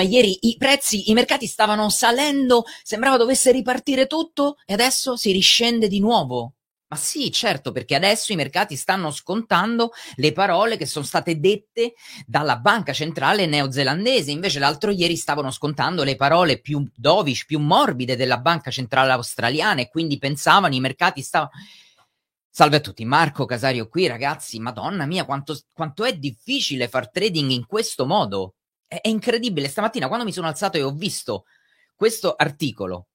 come ieri i prezzi, i mercati stavano salendo, sembrava dovesse ripartire tutto e adesso si riscende di nuovo. Ma sì, certo, perché adesso i mercati stanno scontando le parole che sono state dette dalla banca centrale neozelandese. Invece l'altro ieri stavano scontando le parole più dovish, più morbide della banca centrale australiana e quindi pensavano i mercati stavano... Salve a tutti, Marco Casario qui, ragazzi. Madonna mia, quanto, quanto è difficile far trading in questo modo. È, incredibile. Stamattina, quando mi sono alzato e ho visto questo articolo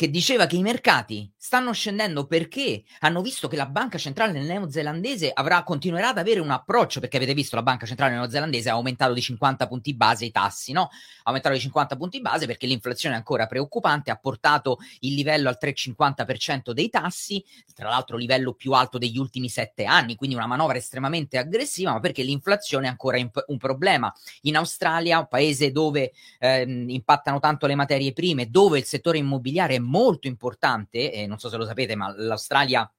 che diceva che i mercati stanno scendendo perché hanno visto che la banca centrale neozelandese avrà, continuerà ad avere un approccio, perché avete visto la banca centrale neozelandese ha aumentato di 50 punti base i tassi, no? Ha aumentato di 50 punti base perché l'inflazione è ancora preoccupante, ha portato il livello al 3,50% dei tassi, tra l'altro livello più alto degli ultimi sette anni, quindi una manovra estremamente aggressiva, ma perché l'inflazione è ancora imp- un problema. In Australia, un paese dove ehm, impattano tanto le materie prime, dove il settore immobiliare è molto importante, eh, non so se lo sapete, ma l'Australia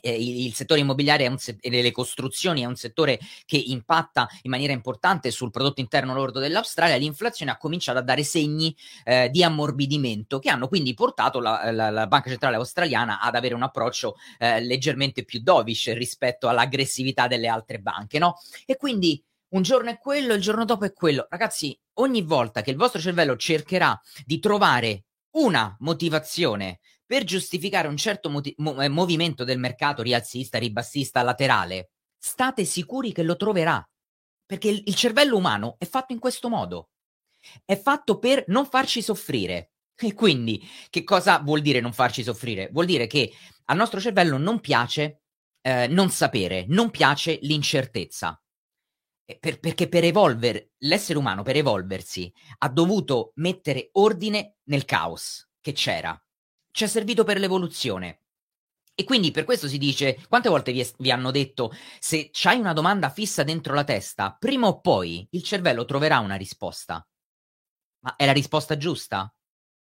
eh, il, settore immobiliare e le costruzioni è un settore che impatta in maniera importante sul prodotto interno lordo dell'Australia, l'inflazione ha cominciato a dare segni eh, di ammorbidimento che hanno quindi portato la, la, la, Banca Centrale Australiana ad avere un approccio eh, leggermente più dovish rispetto all'aggressività delle altre banche, no? E quindi un giorno è quello, il giorno dopo è quello. Ragazzi, ogni volta che il vostro cervello cercherà di trovare una motivazione per giustificare un certo moti- mo- eh, movimento del mercato rialzista, ribassista, laterale, state sicuri che lo troverà. Perché il, il cervello umano è fatto in questo modo. È fatto per non farci soffrire. E quindi, che cosa vuol dire non farci soffrire? Vuol dire che al nostro cervello non piace eh, non sapere, non piace l'incertezza. Per, perché per evolvere, l'essere umano per evolversi ha dovuto mettere ordine nel caos che c'era. Ci è servito per l'evoluzione. E quindi per questo si dice, quante volte vi, vi hanno detto, se c'hai una domanda fissa dentro la testa, prima o poi il cervello troverà una risposta. Ma è la risposta giusta?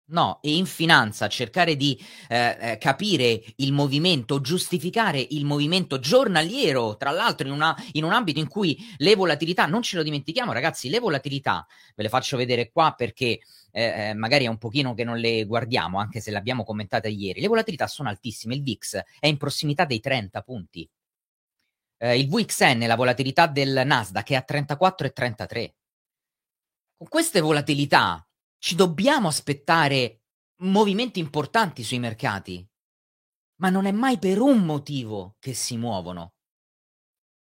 No, e in finanza cercare di eh, eh, capire il movimento, giustificare il movimento giornaliero, tra l'altro in, una, in, un ambito in cui le volatilità, non ce lo dimentichiamo ragazzi, le volatilità, ve le faccio vedere qua perché eh, eh magari è un pochino che non le guardiamo, anche se le abbiamo commentate ieri, le volatilità sono altissime, il VIX è in prossimità dei 30 punti, eh, il VXN, la volatilità del Nasdaq è a 34,33. Con queste volatilità ci dobbiamo aspettare movimenti importanti sui mercati, ma non è mai per un motivo che si muovono.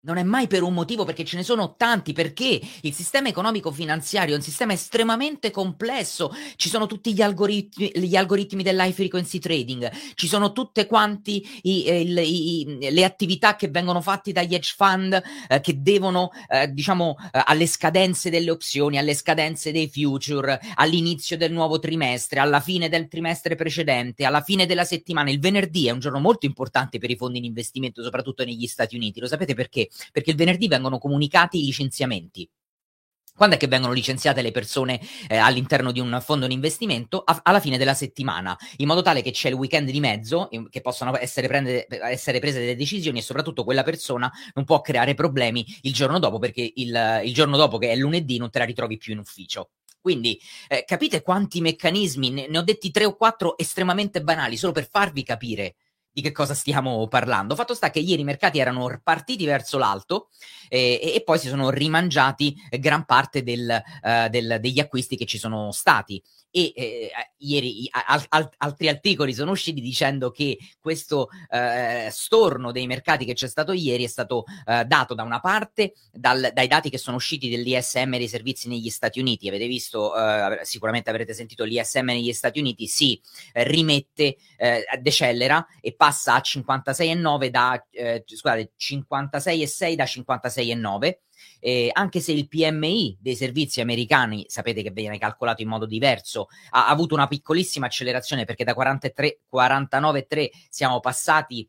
Non è mai per un motivo, perché ce ne sono tanti, perché il sistema economico-finanziario è un sistema estremamente complesso. Ci sono tutti gli algoritmi, gli algoritmi dell'high frequency trading, ci sono tutte quanti i, eh, le attività che vengono fatte dagli hedge fund eh, che devono, eh, diciamo, eh, alle scadenze delle opzioni, alle scadenze dei future, all'inizio del nuovo trimestre, alla fine del trimestre precedente, alla fine della settimana. Il venerdì è un giorno molto importante per i fondi in investimento, soprattutto negli Stati Uniti. Lo sapete perché? Perché il venerdì vengono comunicati i licenziamenti. Quando è che vengono licenziate le persone eh, all'interno di un fondo di investimento? A- alla fine della settimana, in modo tale che c'è il weekend di mezzo, in- che possono essere, prende- essere, prese delle decisioni e soprattutto quella persona non può creare problemi il giorno dopo, perché il, il giorno dopo, che è lunedì, non te la ritrovi più in ufficio. Quindi eh, capite quanti meccanismi, ne, ne ho detti tre o quattro estremamente banali, solo per farvi capire di che cosa stiamo parlando. Fatto sta che ieri i mercati erano partiti verso l'alto eh, e, poi si sono rimangiati gran parte del, uh, del, degli acquisti che ci sono stati e eh, ieri al, al, altri articoli sono usciti dicendo che questo eh, storno dei mercati che c'è stato ieri è stato eh, dato da una parte dal, dai dati che sono usciti dell'ISM dei servizi negli Stati Uniti. Avete visto, eh, sicuramente avrete sentito l'ISM negli Stati Uniti si rimette, eh, decelera e passa a 56,9 da, eh, scusate, 56,6 da 56,9 eh, anche se il PMI dei servizi americani, sapete che viene calcolato in modo diverso, ha, avuto una piccolissima accelerazione perché da 49,3 siamo passati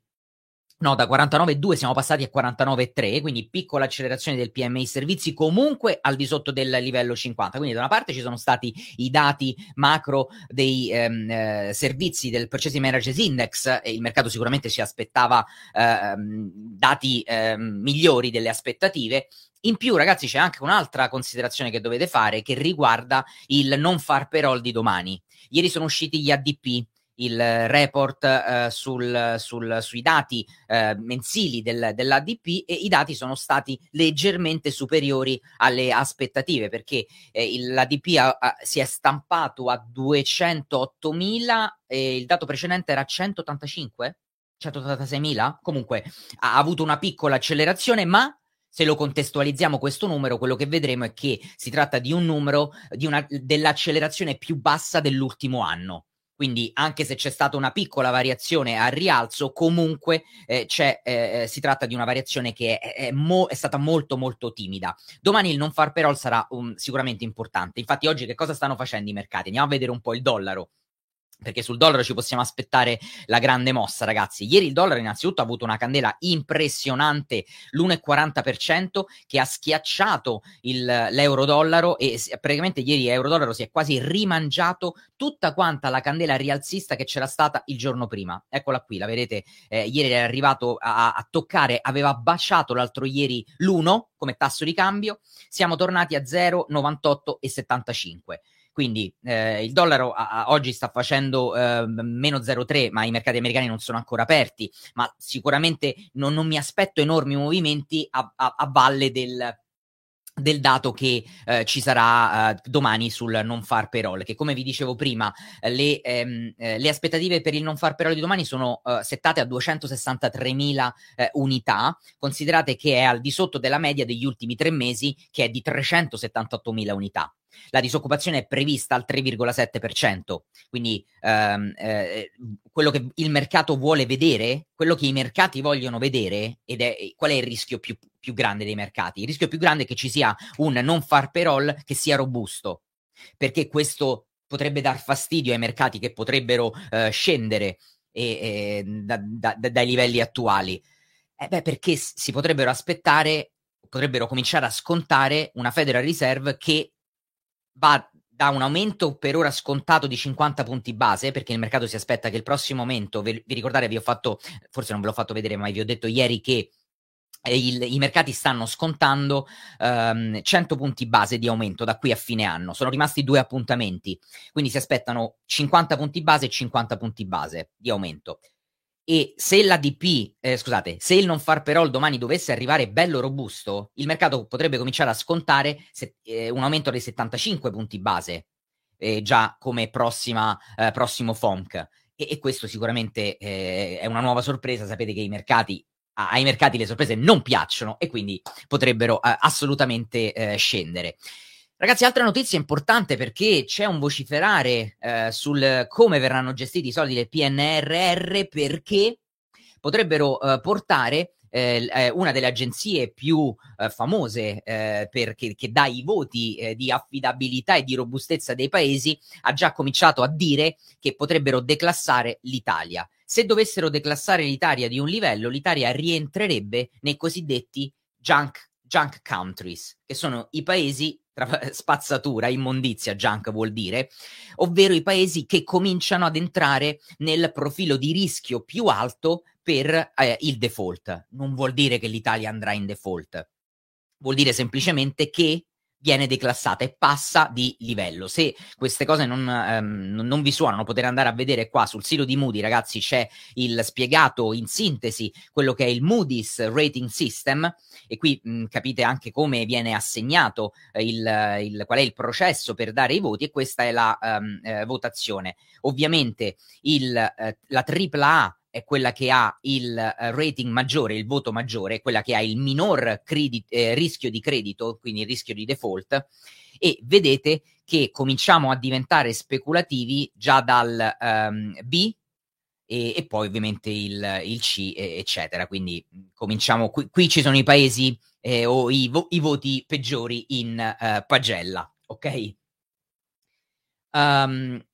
No, da 49,2 siamo passati a 49,3, quindi piccola accelerazione del PMI servizi comunque al di sotto del livello 50. Quindi da una parte ci sono stati i dati macro dei ehm, eh, servizi del Purchasing Managers Index e il mercato sicuramente si aspettava ehm, dati ehm, migliori delle aspettative. In più, ragazzi, c'è anche un'altra considerazione che dovete fare che riguarda il non far payroll di domani. Ieri sono usciti gli ADP, il report eh, sul, sul, sui dati eh, mensili del, dell'ADP e i dati sono stati leggermente superiori alle aspettative perché eh, l'ADP ha, ha, si è stampato a 208.000 e il dato precedente era 185? 186.000? Comunque ha avuto una piccola accelerazione ma se lo contestualizziamo questo numero, quello che vedremo è che si tratta di un numero di una, dell'accelerazione più bassa dell'ultimo anno. Quindi anche se c'è stata una piccola variazione al rialzo, comunque eh, eh, eh, si tratta di una variazione che è, è, mo- è, stata molto molto timida. Domani il non far payroll sarà um, sicuramente importante. Infatti oggi che cosa stanno facendo i mercati? Andiamo a vedere un po' il dollaro perché sul dollaro ci possiamo aspettare la grande mossa, ragazzi. Ieri il dollaro innanzitutto ha avuto una candela impressionante, l'1,40% che ha schiacciato il, l'euro-dollaro e praticamente ieri l'euro-dollaro si è quasi rimangiato tutta quanta la candela rialzista che c'era stata il giorno prima. Eccola qui, la vedete, eh, ieri è arrivato a, a toccare, aveva baciato l'altro ieri l'1 come tasso di cambio, siamo tornati a 0,98,75 quindi eh, il dollaro a, a, oggi sta facendo eh, meno 0,3, ma i mercati americani non sono ancora aperti, ma sicuramente non, non mi aspetto enormi movimenti a, a valle del, del dato che eh, ci sarà eh, domani sul non far payroll, che come vi dicevo prima, le, ehm, eh, le aspettative per il non far payroll di domani sono eh, settate a 263.000 eh, unità, considerate che è al di sotto della media degli ultimi tre mesi, che è di 378.000 unità. La disoccupazione è prevista al 3,7%, quindi ehm, eh, quello che il mercato vuole vedere, quello che i mercati vogliono vedere, ed è qual è il rischio più, più grande dei mercati? Il rischio più grande è che ci sia un non far payroll che sia robusto, perché questo potrebbe dar fastidio ai mercati che potrebbero eh, scendere e, e, da, da, dai livelli attuali. Eh beh, perché si potrebbero aspettare, potrebbero cominciare a scontare una Federal Reserve che va da un aumento per ora scontato di 50 punti base, perché il mercato si aspetta che il prossimo aumento, vi, ricordate, vi ho fatto, forse non ve l'ho fatto vedere, ma vi ho detto ieri che eh, il, i mercati stanno scontando um, 100 punti base di aumento da qui a fine anno. Sono rimasti due appuntamenti, quindi si aspettano 50 punti base e 50 punti base di aumento e se l'ADP, eh, scusate, se il non far payroll domani dovesse arrivare bello robusto, il mercato potrebbe cominciare a scontare se, eh, un aumento dei 75 punti base, eh, già come prossima, eh, prossimo FOMC. E, e, questo sicuramente eh, è una nuova sorpresa. Sapete che i mercati, ai mercati le sorprese non piacciono e quindi potrebbero eh, assolutamente scendere. Ragazzi, altra notizia importante perché c'è un vociferare eh, sul come verranno gestiti i soldi del PNRR perché potrebbero eh, portare eh, eh, una delle agenzie più eh, famose eh, perché, che dà i voti di affidabilità e di robustezza dei paesi, ha già cominciato a dire che potrebbero declassare l'Italia. Se dovessero declassare l'Italia di un livello, l'Italia rientrerebbe nei cosiddetti junk, junk countries, che sono i paesi tra spazzatura, immondizia, junk vuol dire, ovvero i paesi che cominciano ad entrare nel profilo di rischio più alto per eh, il default. Non vuol dire che l'Italia andrà in default, vuol dire semplicemente che viene declassata e passa di livello. Se queste cose non, ehm, non, vi suonano, potete andare a vedere qua sul sito di Moody, ragazzi, c'è il spiegato in sintesi quello che è il Moody's Rating System e qui mh, capite anche come viene assegnato eh, il, il, qual è il processo per dare i voti e questa è la um, eh, votazione. Ovviamente il, eh, la AAA è quella che ha il uh, rating maggiore, il voto maggiore, quella che ha il minor credit, eh, rischio di credito, quindi il rischio di default, e vedete che cominciamo a diventare speculativi già dal um, B e, e, poi ovviamente il, il C, eccetera. Quindi cominciamo, qui, qui ci sono i paesi eh, o i, vo- i, voti peggiori in uh, pagella, ok? Um,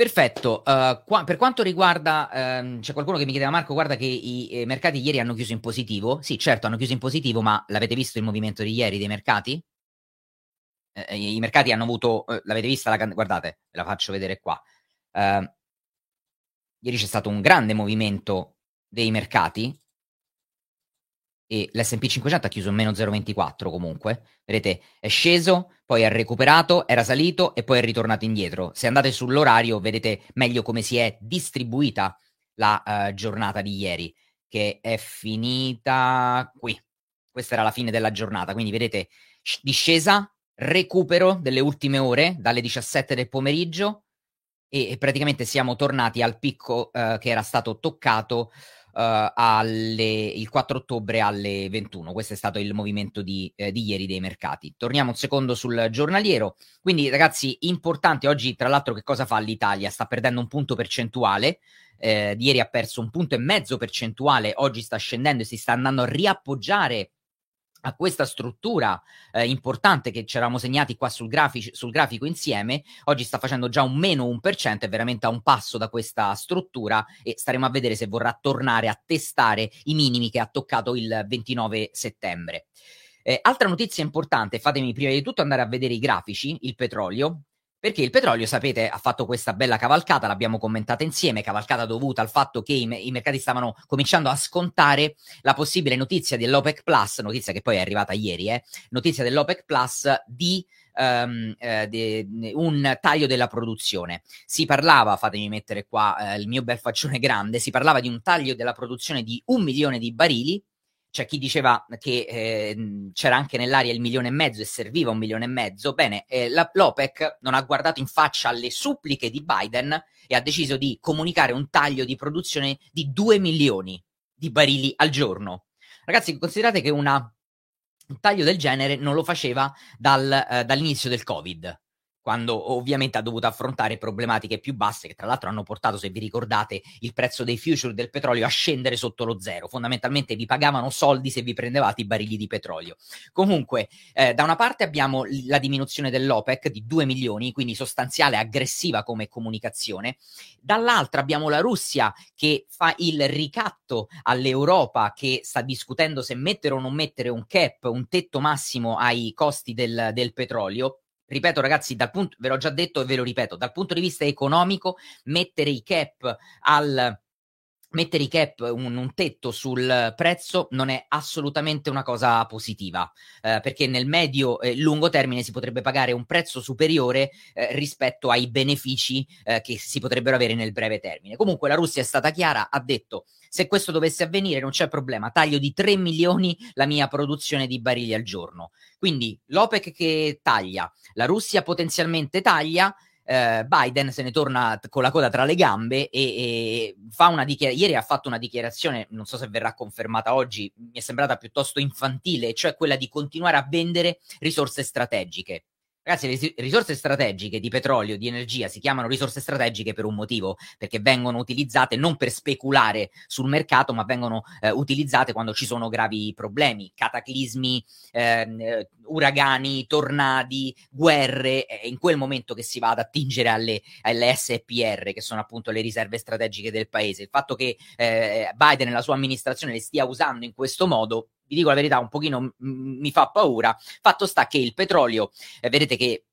Perfetto, uh, qua, per quanto riguarda, um, c'è qualcuno che mi chiedeva Marco, guarda che i, i, mercati ieri hanno chiuso in positivo. Sì, certo, hanno chiuso in positivo, ma l'avete visto il movimento di ieri dei mercati? Eh, I mercati hanno avuto, eh, l'avete vista? La, guardate, ve la faccio vedere qua. Uh, ieri c'è stato un grande movimento dei mercati e l'S&P 500 ha chiuso meno 0,24 comunque. Vedete, è sceso, poi ha recuperato, era salito e poi è ritornato indietro. Se andate sull'orario vedete meglio come si è distribuita la uh, giornata di ieri, che è finita qui. Questa era la fine della giornata, quindi vedete discesa, recupero delle ultime ore, dalle 17 del pomeriggio, e, e praticamente siamo tornati al picco uh, che era stato toccato alle, il 4 ottobre alle 21. Questo è stato il movimento di, eh, di, ieri dei mercati. Torniamo un secondo sul giornaliero. Quindi, ragazzi, importante oggi, tra l'altro, che cosa fa l'Italia? Sta perdendo un punto percentuale. Eh, ieri ha perso un punto e mezzo percentuale, oggi sta scendendo e si sta andando a riappoggiare a questa struttura eh, importante che ci eravamo segnati qua sul, grafici, sul, grafico insieme, oggi sta facendo già un meno 1%, è veramente a un passo da questa struttura e staremo a vedere se vorrà tornare a testare i minimi che ha toccato il 29 settembre. Eh, altra notizia importante, fatemi prima di tutto andare a vedere i grafici, il petrolio, perché il petrolio, sapete, ha fatto questa bella cavalcata, l'abbiamo commentata insieme, cavalcata dovuta al fatto che i, i, mercati stavano cominciando a scontare la possibile notizia dell'OPEC Plus, notizia che poi è arrivata ieri, eh, notizia dell'OPEC Plus di um, eh, de- un taglio della produzione. Si parlava, fatemi mettere qua eh, il mio bel faccione grande, si parlava di un taglio della produzione di un milione di barili c'è chi diceva che eh, c'era anche nell'aria il milione e mezzo e serviva un milione e mezzo. Bene, eh, la, l'OPEC non ha guardato in faccia alle suppliche di Biden e ha deciso di comunicare un taglio di produzione di 2 milioni di barili al giorno. Ragazzi, considerate che una, un taglio del genere non lo faceva dal, eh, dall'inizio del Covid quando ovviamente ha dovuto affrontare problematiche più basse che tra l'altro hanno portato, se vi ricordate, il prezzo dei future del petrolio a scendere sotto lo zero. Fondamentalmente vi pagavano soldi se vi prendevate i barili di petrolio. Comunque, eh, da una parte abbiamo la diminuzione dell'OPEC di 2 milioni, quindi sostanziale, aggressiva come comunicazione. Dall'altra abbiamo la Russia che fa il ricatto all'Europa che sta discutendo se mettere o non mettere un cap, un tetto massimo ai costi del, del petrolio ripeto ragazzi, dal punto, ve l'ho già detto e ve lo ripeto, dal punto di vista economico, mettere i cap al mettere i cap, un, un, tetto sul prezzo non è assolutamente una cosa positiva, eh, perché nel medio e lungo termine si potrebbe pagare un prezzo superiore eh, rispetto ai benefici eh, che si potrebbero avere nel breve termine. Comunque la Russia è stata chiara, ha detto se questo dovesse avvenire non c'è problema, taglio di 3 milioni la mia produzione di barili al giorno. Quindi l'OPEC che taglia, la Russia potenzialmente taglia, eh, Biden se ne torna t- con la coda tra le gambe e, e fa una dichiarazione. Ieri ha fatto una dichiarazione, non so se verrà confermata oggi, mi è sembrata piuttosto infantile, cioè quella di continuare a vendere risorse strategiche. Ragazzi, le risorse strategiche di petrolio, di energia, si chiamano risorse strategiche per un motivo, perché vengono utilizzate non per speculare sul mercato, ma vengono eh, utilizzate quando ci sono gravi problemi, cataclismi, ehm, eh, uragani, tornadi, guerre, è in quel momento che si va ad attingere alle, alle, SPR, che sono appunto le riserve strategiche del paese. Il fatto che eh, Biden e la sua amministrazione le stia usando in questo modo vi dico la verità, un pochino m- mi fa paura. Fatto sta che il petrolio, eh, vedete che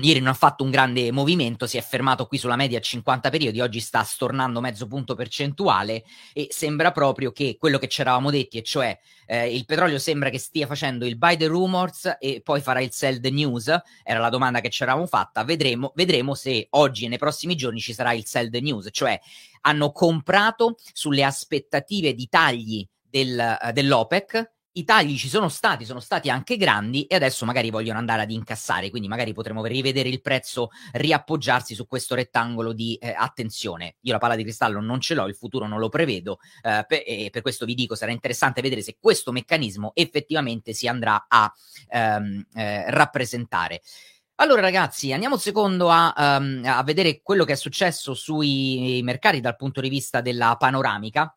Ieri non ha fatto un grande movimento, si è fermato qui sulla media a 50 periodi, oggi sta stornando mezzo punto percentuale e sembra proprio che quello che ci eravamo detti, e cioè eh, il petrolio sembra che stia facendo il buy the rumors e poi farà il sell the news, era la domanda che ci eravamo fatta, vedremo, vedremo se oggi e nei prossimi giorni ci sarà il sell the news, cioè hanno comprato sulle aspettative di tagli del, uh, dell'OPEC. I tagli ci sono stati, sono stati anche grandi e adesso magari vogliono andare ad incassare, quindi magari potremo rivedere il prezzo riappoggiarsi su questo rettangolo di eh, attenzione. Io la palla di cristallo non ce l'ho, il futuro non lo prevedo eh, per, e per questo vi dico sarà interessante vedere se questo meccanismo effettivamente si andrà a ehm, eh, rappresentare. Allora ragazzi, andiamo un secondo a, um, a vedere quello che è successo sui mercati dal punto di vista della panoramica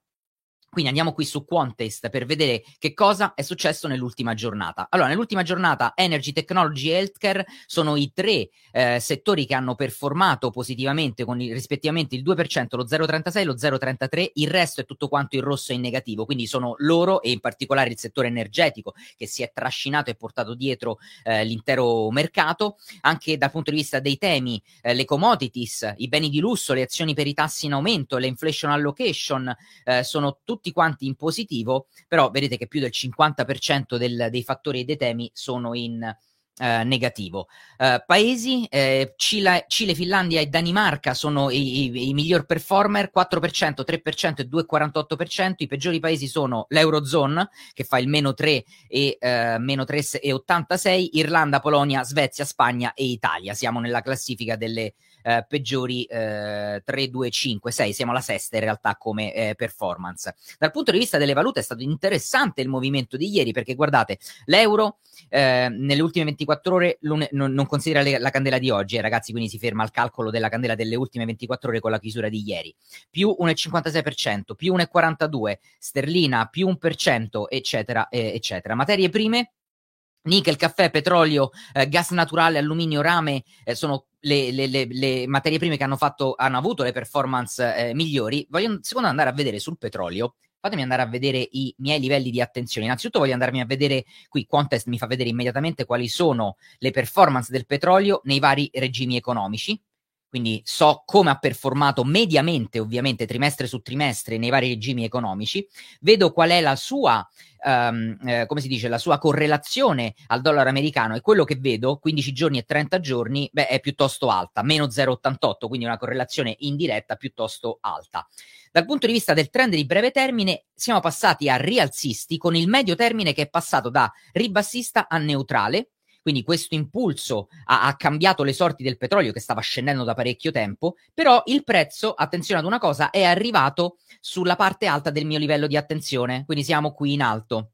Quindi andiamo qui su Quantest per vedere che cosa è successo nell'ultima giornata. Allora, nell'ultima giornata Energy, Technology e Healthcare sono i tre eh, settori che hanno performato positivamente con il, rispettivamente il 2%, lo 0,36 e lo 0,33, il resto è tutto quanto in rosso e in negativo, quindi sono loro e in particolare il settore energetico che si è trascinato e portato dietro eh, l'intero mercato, anche dal punto di vista dei temi, eh, le commodities, i beni di lusso, le azioni per i tassi in aumento, le inflation allocation, eh, sono tutti tutti quanti in positivo, però vedete che più del 50% del, dei fattori e dei temi sono in Uh, negativo. Uh, paesi, eh, Cile, Cile, Finlandia e Danimarca sono i, i, i, miglior performer, 4%, 3% e 2,48%. I peggiori paesi sono l'Eurozone, che fa il meno 3 e uh, meno 3,86, Irlanda, Polonia, Svezia, Spagna e Italia. Siamo nella classifica delle eh, peggiori eh, 3, 2, 5, 6, siamo alla sesta in realtà come eh, performance. Dal punto di vista delle valute è stato interessante il movimento di ieri perché guardate, l'euro eh, nelle ultime 24 ore non, non considera le, la candela di oggi, eh, ragazzi, quindi si ferma al calcolo della candela delle ultime 24 ore con la chiusura di ieri, più 1,56%, più 1,42%, sterlina più 1%, eccetera, eh, eccetera. Materie prime Nickel, caffè, petrolio, eh, gas naturale, alluminio, rame eh, sono le, le, le, le, materie prime che hanno, fatto, hanno avuto le performance eh, migliori. Voglio secondo andare a vedere sul petrolio. Fatemi andare a vedere i miei livelli di attenzione. Innanzitutto voglio andarmi a vedere qui, Contest mi fa vedere immediatamente quali sono le performance del petrolio nei vari regimi economici quindi so come ha performato mediamente, ovviamente, trimestre su trimestre nei vari regimi economici, vedo qual è la sua, um, eh, come si dice, la sua correlazione al dollaro americano e quello che vedo, 15 giorni e 30 giorni, beh, è piuttosto alta, meno 0,88, quindi una correlazione indiretta piuttosto alta. Dal punto di vista del trend di breve termine, siamo passati a rialzisti con il medio termine che è passato da ribassista a neutrale, quindi questo impulso ha, ha, cambiato le sorti del petrolio che stava scendendo da parecchio tempo, però il prezzo, attenzione ad una cosa, è arrivato sulla parte alta del mio livello di attenzione, quindi siamo qui in alto.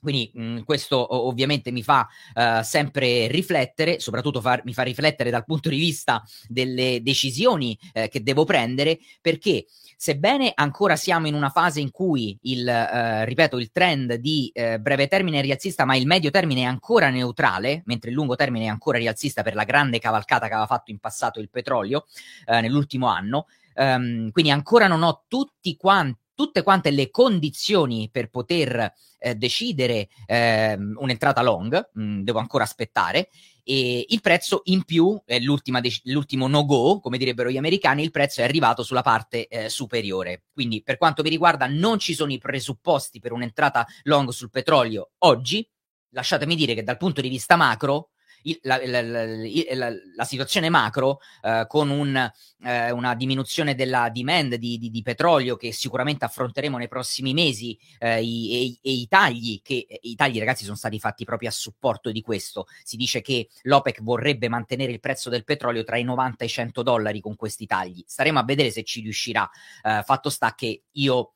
Quindi mh, mm, questo ovviamente mi fa uh, sempre riflettere, soprattutto far, mi fa riflettere dal punto di vista delle decisioni eh, che devo prendere, perché sebbene ancora siamo in una fase in cui il, uh, ripeto, il trend di uh, breve termine è rialzista, ma il medio termine è ancora neutrale, mentre il lungo termine è ancora rialzista per la grande cavalcata che aveva fatto in passato il petrolio nell'ultimo anno, um, quindi ancora non ho tutti quanti tutte quante le condizioni per poter eh, decidere eh, un'entrata long, mh, mm, devo ancora aspettare, e il prezzo in più, eh, de- l'ultimo no-go, come direbbero gli americani, il prezzo è arrivato sulla parte eh, superiore. Quindi per quanto mi riguarda non ci sono i presupposti per un'entrata long sul petrolio oggi, lasciatemi dire che dal punto di vista macro, il, la, la, la, la, situazione macro eh, con un, eh, una diminuzione della demand di, di, di, petrolio che sicuramente affronteremo nei prossimi mesi eh, i, e, e, i tagli che i tagli ragazzi sono stati fatti proprio a supporto di questo. Si dice che l'OPEC vorrebbe mantenere il prezzo del petrolio tra i 90 e i 100 dollari con questi tagli. Staremo a vedere se ci riuscirà. Eh, fatto sta che io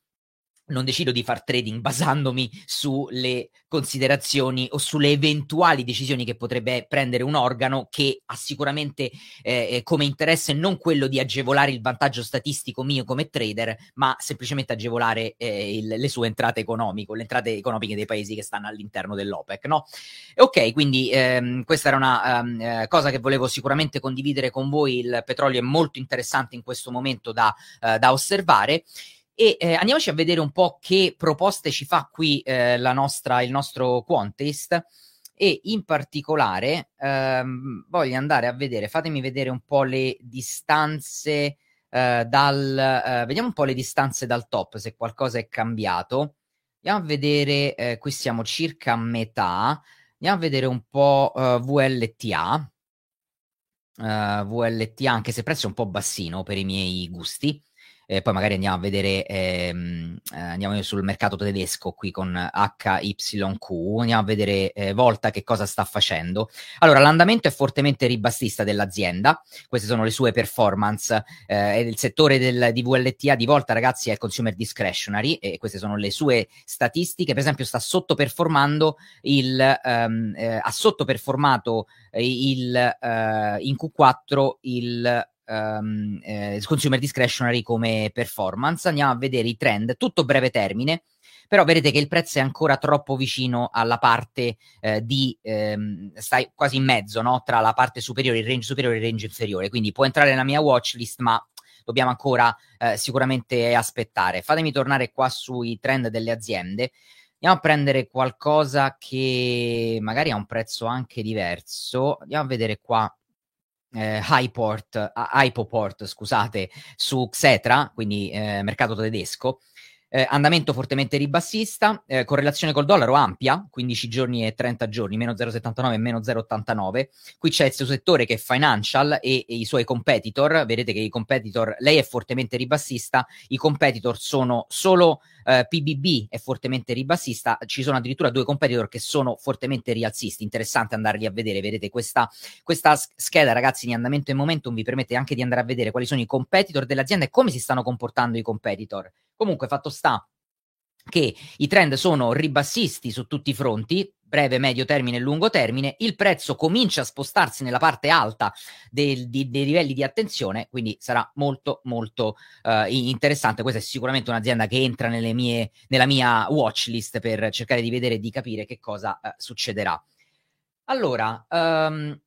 non decido di far trading basandomi sulle considerazioni o sulle eventuali decisioni che potrebbe prendere un organo che ha sicuramente eh, eh, come interesse non quello di agevolare il vantaggio statistico mio come trader, ma semplicemente agevolare eh, il, le sue entrate economiche, le entrate economiche dei paesi che stanno all'interno dell'OPEC. No? Ok, quindi ehm, questa era una um, cosa che volevo sicuramente condividere con voi. Il petrolio è molto interessante in questo momento da, uh, da osservare. E eh, andiamoci a vedere un po' che proposte ci fa qui eh, nostra, il nostro Quantest e in particolare ehm, voglio andare a vedere, fatemi vedere un po' le distanze eh, dal, eh, vediamo un po' le distanze dal top, se qualcosa è cambiato. Andiamo a vedere, eh, qui siamo circa a metà, andiamo a vedere un po' uh, VLTA, VLTA anche se il prezzo è un po' bassino per i miei gusti eh, poi magari andiamo a vedere, ehm, eh, andiamo sul mercato tedesco qui con HYQ, andiamo a vedere eh, Volta che cosa sta facendo. Allora, l'andamento è fortemente ribassista dell'azienda, queste sono le sue performance, eh, il settore del, di VLTA di Volta ragazzi è consumer discretionary e queste sono le sue statistiche, per esempio sta sottoperformando il, ehm, eh, ha sottoperformato il, eh, in Q4 il um, eh, consumer discretionary come performance. Andiamo a vedere i trend, tutto breve termine, però vedete che il prezzo è ancora troppo vicino alla parte eh, di, ehm, stai quasi in mezzo, no? tra la parte superiore, il range superiore e il range inferiore, quindi può entrare nella mia watchlist, ma dobbiamo ancora eh, sicuramente aspettare. Fatemi tornare qua sui trend delle aziende. Andiamo a prendere qualcosa che magari ha un prezzo anche diverso. Andiamo a vedere qua eh, Hyport, Hypoport, scusate, su Xetra, quindi eh, mercato tedesco. Eh, andamento fortemente ribassista, eh, correlazione col dollaro ampia, 15 giorni e 30 giorni, meno 0,79 e meno 0,89. Qui c'è il suo settore che è financial e, e, i suoi competitor. Vedete che i competitor, lei è fortemente ribassista, i competitor sono solo eh, PBB è fortemente ribassista, ci sono addirittura due competitor che sono fortemente rialzisti. Interessante andarli a vedere. Vedete questa, questa scheda, ragazzi, di andamento e momentum vi permette anche di andare a vedere quali sono i competitor dell'azienda e come si stanno comportando i competitor. Comunque, fatto sta che i trend sono ribassisti su tutti i fronti, breve, medio termine e lungo termine, il prezzo comincia a spostarsi nella parte alta del, di, dei livelli di attenzione, quindi sarà molto molto uh, interessante. Questa è sicuramente un'azienda che entra mie, nella mia watch list per cercare di vedere e di capire che cosa uh, succederà. Allora, um,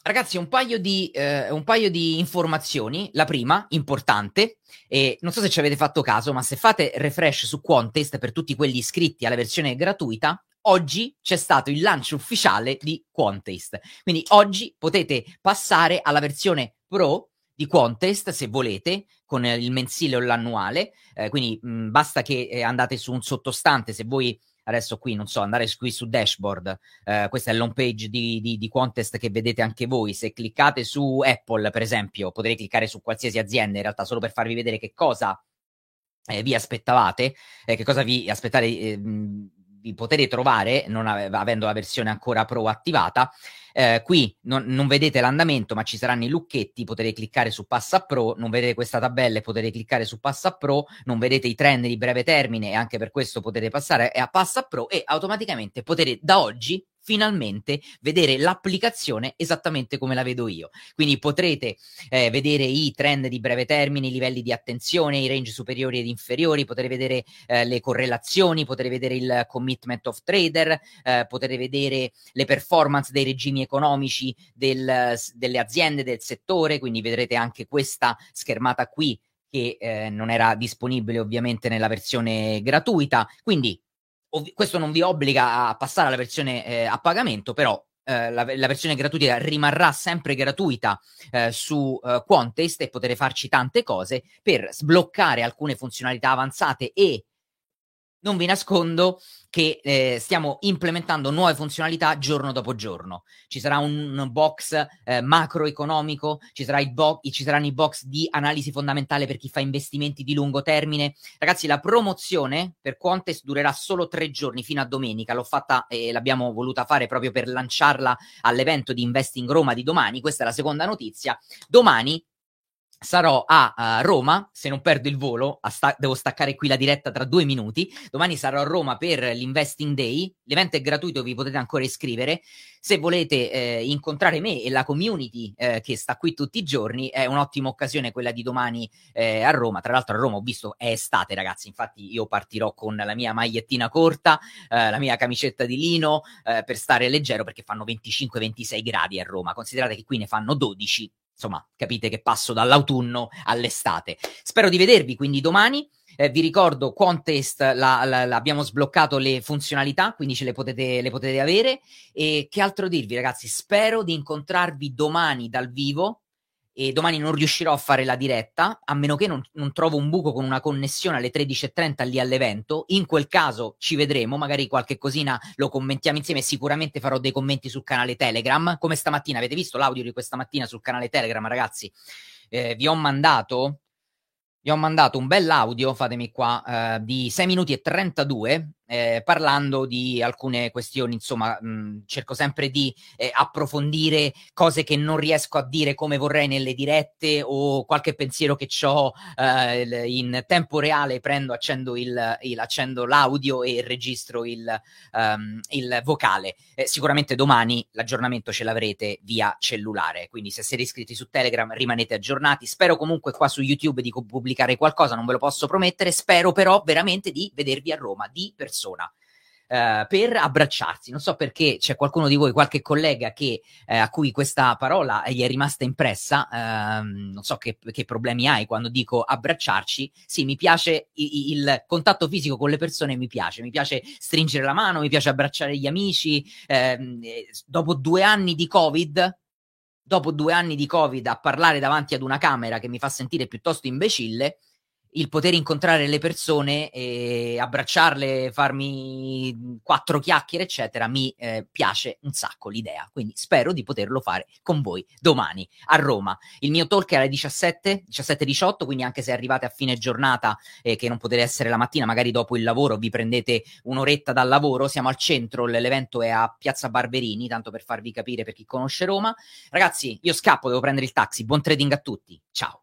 Ragazzi, un paio, di, eh, un paio di informazioni. La prima, importante, e non so se ci avete fatto caso, ma se fate refresh su Quantest per tutti quelli iscritti alla versione gratuita, oggi c'è stato il lancio ufficiale di Quantest. Quindi oggi potete passare alla versione Pro di Quantest se volete, con il mensile o l'annuale. Eh, quindi mh, basta che eh, andate su un sottostante se voi adesso qui non so, andare qui su dashboard, eh, questa è l'home page di, di, di, contest che vedete anche voi, se cliccate su Apple per esempio, potete cliccare su qualsiasi azienda in realtà solo per farvi vedere che cosa eh, vi aspettavate, eh, che cosa vi aspettate eh, vi potete trovare, non ave- avendo la versione ancora pro attivata, eh, qui non, non, vedete l'andamento, ma ci saranno i lucchetti, potete cliccare su Passa Pro, non vedete questa tabella e potete cliccare su Passa Pro, non vedete i trend di breve termine e anche per questo potete passare a Passa Pro e automaticamente potete da oggi finalmente vedere l'applicazione esattamente come la vedo io. Quindi potrete eh, vedere i trend di breve termine, i livelli di attenzione, i range superiori ed inferiori, potrete vedere eh, le correlazioni, potrete vedere il commitment of trader, eh, potrete vedere le performance dei regimi economici del, delle aziende del settore, quindi vedrete anche questa schermata qui che eh, non era disponibile ovviamente nella versione gratuita. Quindi Ov- questo non vi obbliga a passare alla versione eh, a pagamento, però eh, la, la, versione gratuita rimarrà sempre gratuita eh, su eh, Quantest e potrete farci tante cose per sbloccare alcune funzionalità avanzate e non vi nascondo che eh, stiamo implementando nuove funzionalità giorno dopo giorno. Ci sarà un box eh, macroeconomico, ci, sarà bo- ci, saranno i box di analisi fondamentale per chi fa investimenti di lungo termine. Ragazzi, la promozione per Contest durerà solo tre giorni fino a domenica. L'ho fatta e l'abbiamo voluta fare proprio per lanciarla all'evento di Investing Roma di domani. Questa è la seconda notizia. Domani sarò a, a, Roma, se non perdo il volo, sta- devo staccare qui la diretta tra due minuti. Domani sarò a Roma per l'Investing Day. L'evento è gratuito, vi potete ancora iscrivere. Se volete eh, incontrare me e la community eh, che sta qui tutti i giorni, è un'ottima occasione quella di domani eh, a Roma. Tra l'altro a Roma ho visto è estate, ragazzi. Infatti io partirò con la mia magliettina corta, eh, la mia camicetta di lino eh, per stare leggero perché fanno 25-26 gradi a Roma. Considerate che qui ne fanno 12 insomma, capite che passo dall'autunno all'estate. Spero di vedervi quindi domani. Eh, vi ricordo, Contest la, la, la, abbiamo sbloccato le funzionalità, quindi ce le potete, le potete avere. E che altro dirvi, ragazzi? Spero di incontrarvi domani dal vivo e domani non riuscirò a fare la diretta, a meno che non, non trovo un buco con una connessione alle 13.30 lì all'evento. In quel caso ci vedremo, magari qualche cosina lo commentiamo insieme. Sicuramente farò dei commenti sul canale Telegram, come stamattina. Avete visto l'audio di questa mattina sul canale Telegram, ragazzi? Eh, vi ho mandato vi ho mandato un bell'audio, fatemi qua, eh, di 6 minuti e 32 eh, parlando di alcune questioni, insomma, mh, cerco sempre di eh, approfondire cose che non riesco a dire come vorrei nelle dirette o qualche pensiero che ho eh, in tempo reale, prendo, accendo, il, il, accendo l'audio e registro il, um, il vocale. Eh, sicuramente domani l'aggiornamento ce l'avrete via cellulare, quindi se siete iscritti su Telegram rimanete aggiornati. Spero comunque qua su YouTube di pubblicare qualcosa, non ve lo posso promettere, spero però veramente di vedervi a Roma di persona persona. Uh, per abbracciarsi. Non so perché c'è qualcuno di voi, qualche collega che, uh, a cui questa parola gli è rimasta impressa. Uh, non so che, che, problemi hai quando dico abbracciarci. Sì, mi piace il, il, contatto fisico con le persone, mi piace. Mi piace stringere la mano, mi piace abbracciare gli amici. Ehm, dopo due anni di Covid, dopo due anni di Covid, a parlare davanti ad una camera che mi fa sentire piuttosto imbecille il poter incontrare le persone e abbracciarle, farmi quattro chiacchiere, eccetera, mi eh, piace un sacco l'idea. Quindi spero di poterlo fare con voi domani a Roma. Il mio talk è alle 17, 17-18, quindi anche se arrivate a fine giornata eh, che non potete essere la mattina, magari dopo il lavoro, vi prendete un'oretta dal lavoro. Siamo al centro, l'evento è a Piazza Barberini, tanto per farvi capire per chi conosce Roma. Ragazzi, io scappo, devo prendere il taxi. Buon trading a tutti. Ciao.